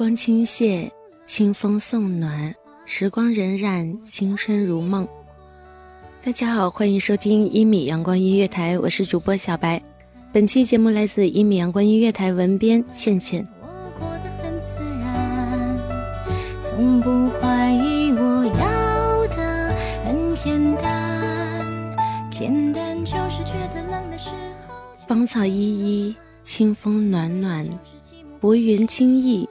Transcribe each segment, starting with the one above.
光倾泻，清风送暖，时光荏苒，青春如梦。大家好，欢迎收听一米阳光音乐台，我是主播小白。本期节目来自一米阳光音乐台文编倩倩。我过得很自然，从不怀疑我要的很简单，简单就是觉得冷的时候就。芳草依依，清风暖暖，薄云轻逸。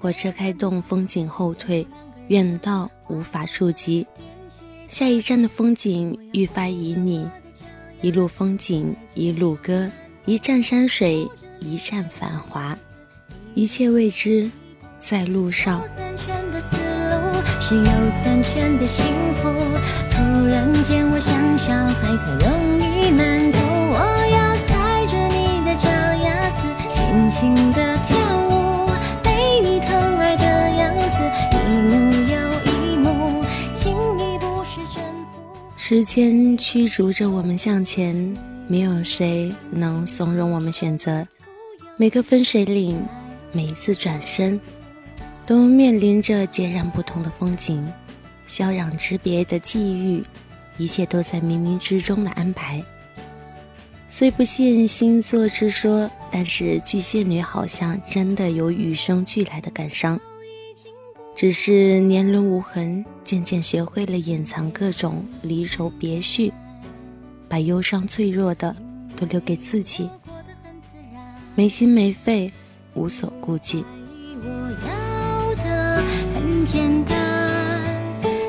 火车开动，风景后退，远到无法触及。下一站的风景愈发旖旎，一路风景一路歌，一站山水一站繁华，一切未知，在路上。三圈的思路是有三圈的幸福。突然间，我想小孩很容易满足。我要踩着你的脚丫子，轻轻地时间驱逐着我们向前，没有谁能怂恿我们选择。每个分水岭，每一次转身，都面临着截然不同的风景，霄壤之别的际遇，一切都在冥冥之中的安排。虽不信星座之说，但是巨蟹女好像真的有与生俱来的感伤。只是年轮无痕，渐渐学会了隐藏各种离愁别绪，把忧伤脆弱的都留给自己，没心没肺，无所顾忌。我要的很简单，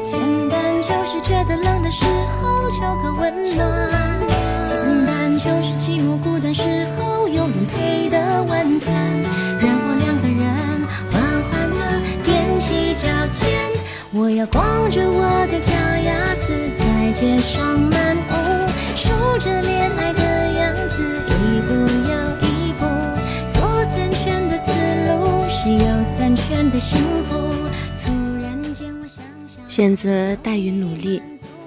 简单就是觉得冷的时候求个温暖，简单就是寂寞孤单时候有人陪的晚餐，我要光着我的脚丫子在街上漫步，数着恋爱的样子，一步又一步。左三圈的思路是右三圈的幸福。突然间，我想想，选择大于努力，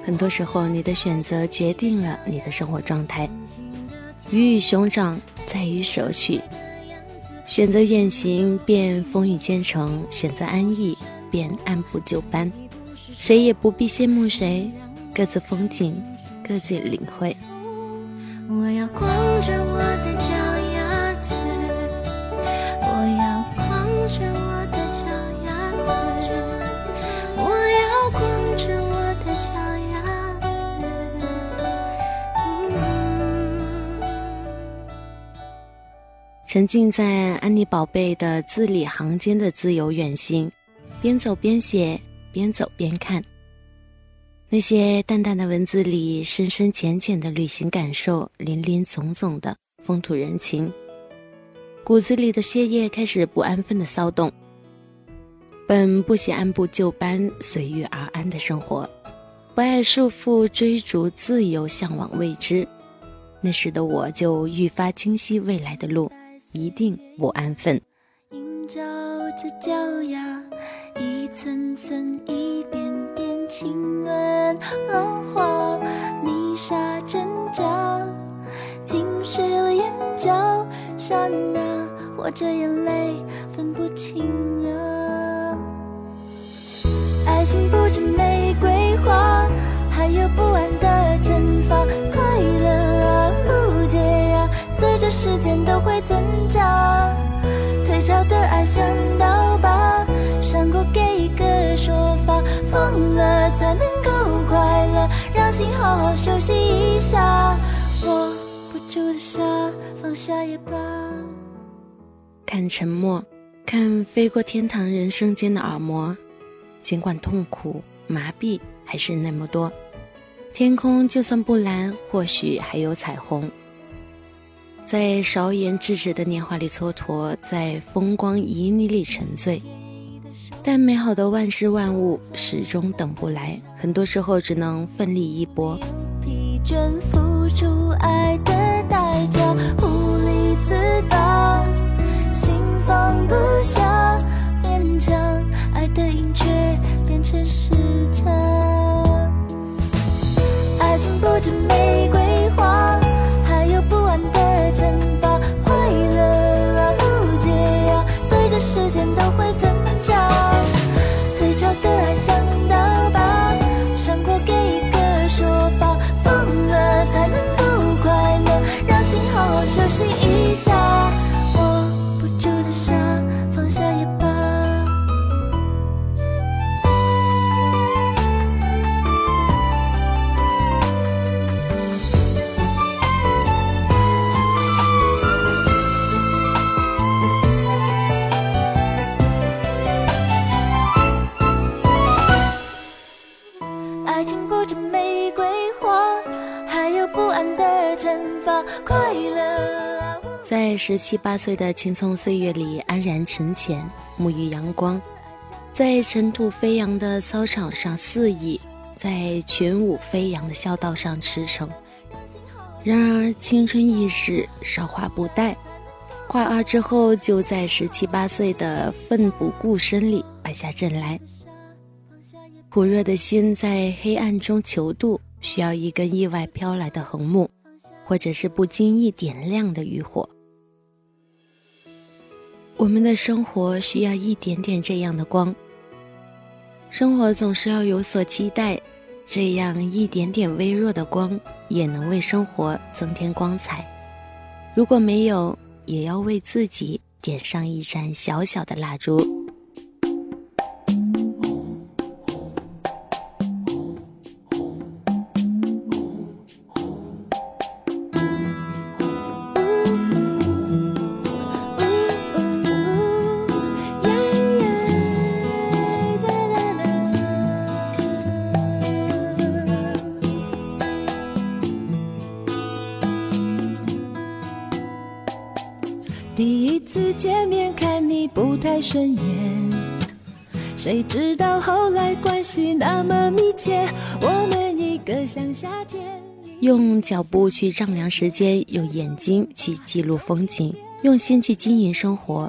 很多时候你的选择决定了你的生活状态。鱼与熊掌在于舍取，选择远行便风雨兼程，选择安逸便按部就班。谁也不必羡慕谁，各自风景，各自领会。我要光着我的脚丫子，我要光着我的脚丫子，我要光着我的脚丫子。嗯沉浸在安妮宝贝的字里行间的自由远行，边走边写，边走边看。那些淡淡的文字里，深深浅浅的旅行感受，林林总总的风土人情，骨子里的血液开始不安分的骚动。本不喜按部就班、随遇而安的生活，不爱束缚、追逐自由、向往未知。那时的我就愈发清晰，未来的路一定不安分。照着脚丫，一寸寸，一遍遍亲吻浪花，泥沙挣扎，浸湿了眼角，刹那或者眼泪分不清啊。爱情不止玫瑰花，还有不安的惩罚，快乐啊，误解啊，随着时间都会增长。退潮的爱像刀疤，伤过给一个说法，疯了才能够快乐，让心好好休息一下。握不住的沙，放下也罢。看沉默，看飞过天堂人生间的耳膜，尽管痛苦、麻痹还是那么多，天空就算不蓝，或许还有彩虹。在韶颜稚齿的年华里蹉跎，在风光旖旎里沉醉，但美好的万事万物始终等不来，很多时候只能奋力一搏。心放不下，下。握不住的沙，放下也罢。爱情不止玫瑰花，在十七八岁的青葱岁月里安然沉潜，沐浴阳光，在尘土飞扬的操场上肆意，在群舞飞扬的孝道上驰骋。然而青春易逝，韶华不待，跨二之后，就在十七八岁的奋不顾身里败下阵来。苦热的心在黑暗中求渡，需要一根意外飘来的横木，或者是不经意点亮的渔火。我们的生活需要一点点这样的光。生活总是要有所期待，这样一点点微弱的光，也能为生活增添光彩。如果没有，也要为自己点上一盏小小的蜡烛。第一次见面看你不太顺眼，谁知道后来关系那么密切，我们一个像夏天。用脚步去丈量时间，用眼睛去记录风景，用心去经营生活。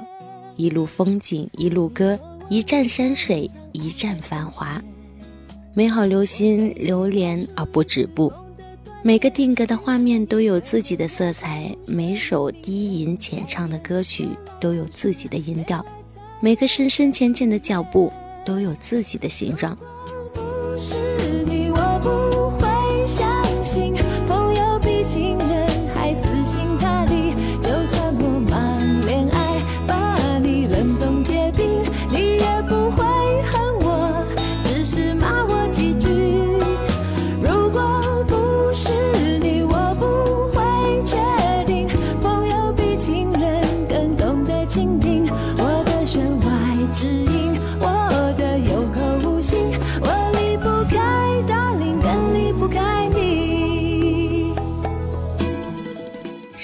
一路风景，一路歌，一站山水，一站繁华。美好留心，流连而不止步。每个定格的画面都有自己的色彩，每首低吟浅唱的歌曲都有自己的音调，每个深深浅浅的脚步都有自己的形状。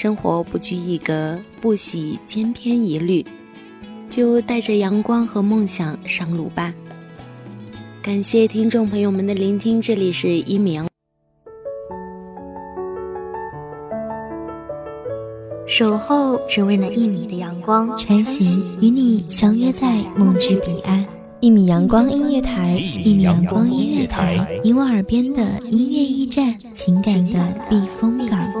生活不拘一格，不喜千篇一律，就带着阳光和梦想上路吧。感谢听众朋友们的聆听，这里是一米阳。守候只为那一米的阳光，穿行与你相约在梦之彼岸。一米阳光音乐台，一米阳光音乐台，你我耳边的音乐驿站，情感的避风港。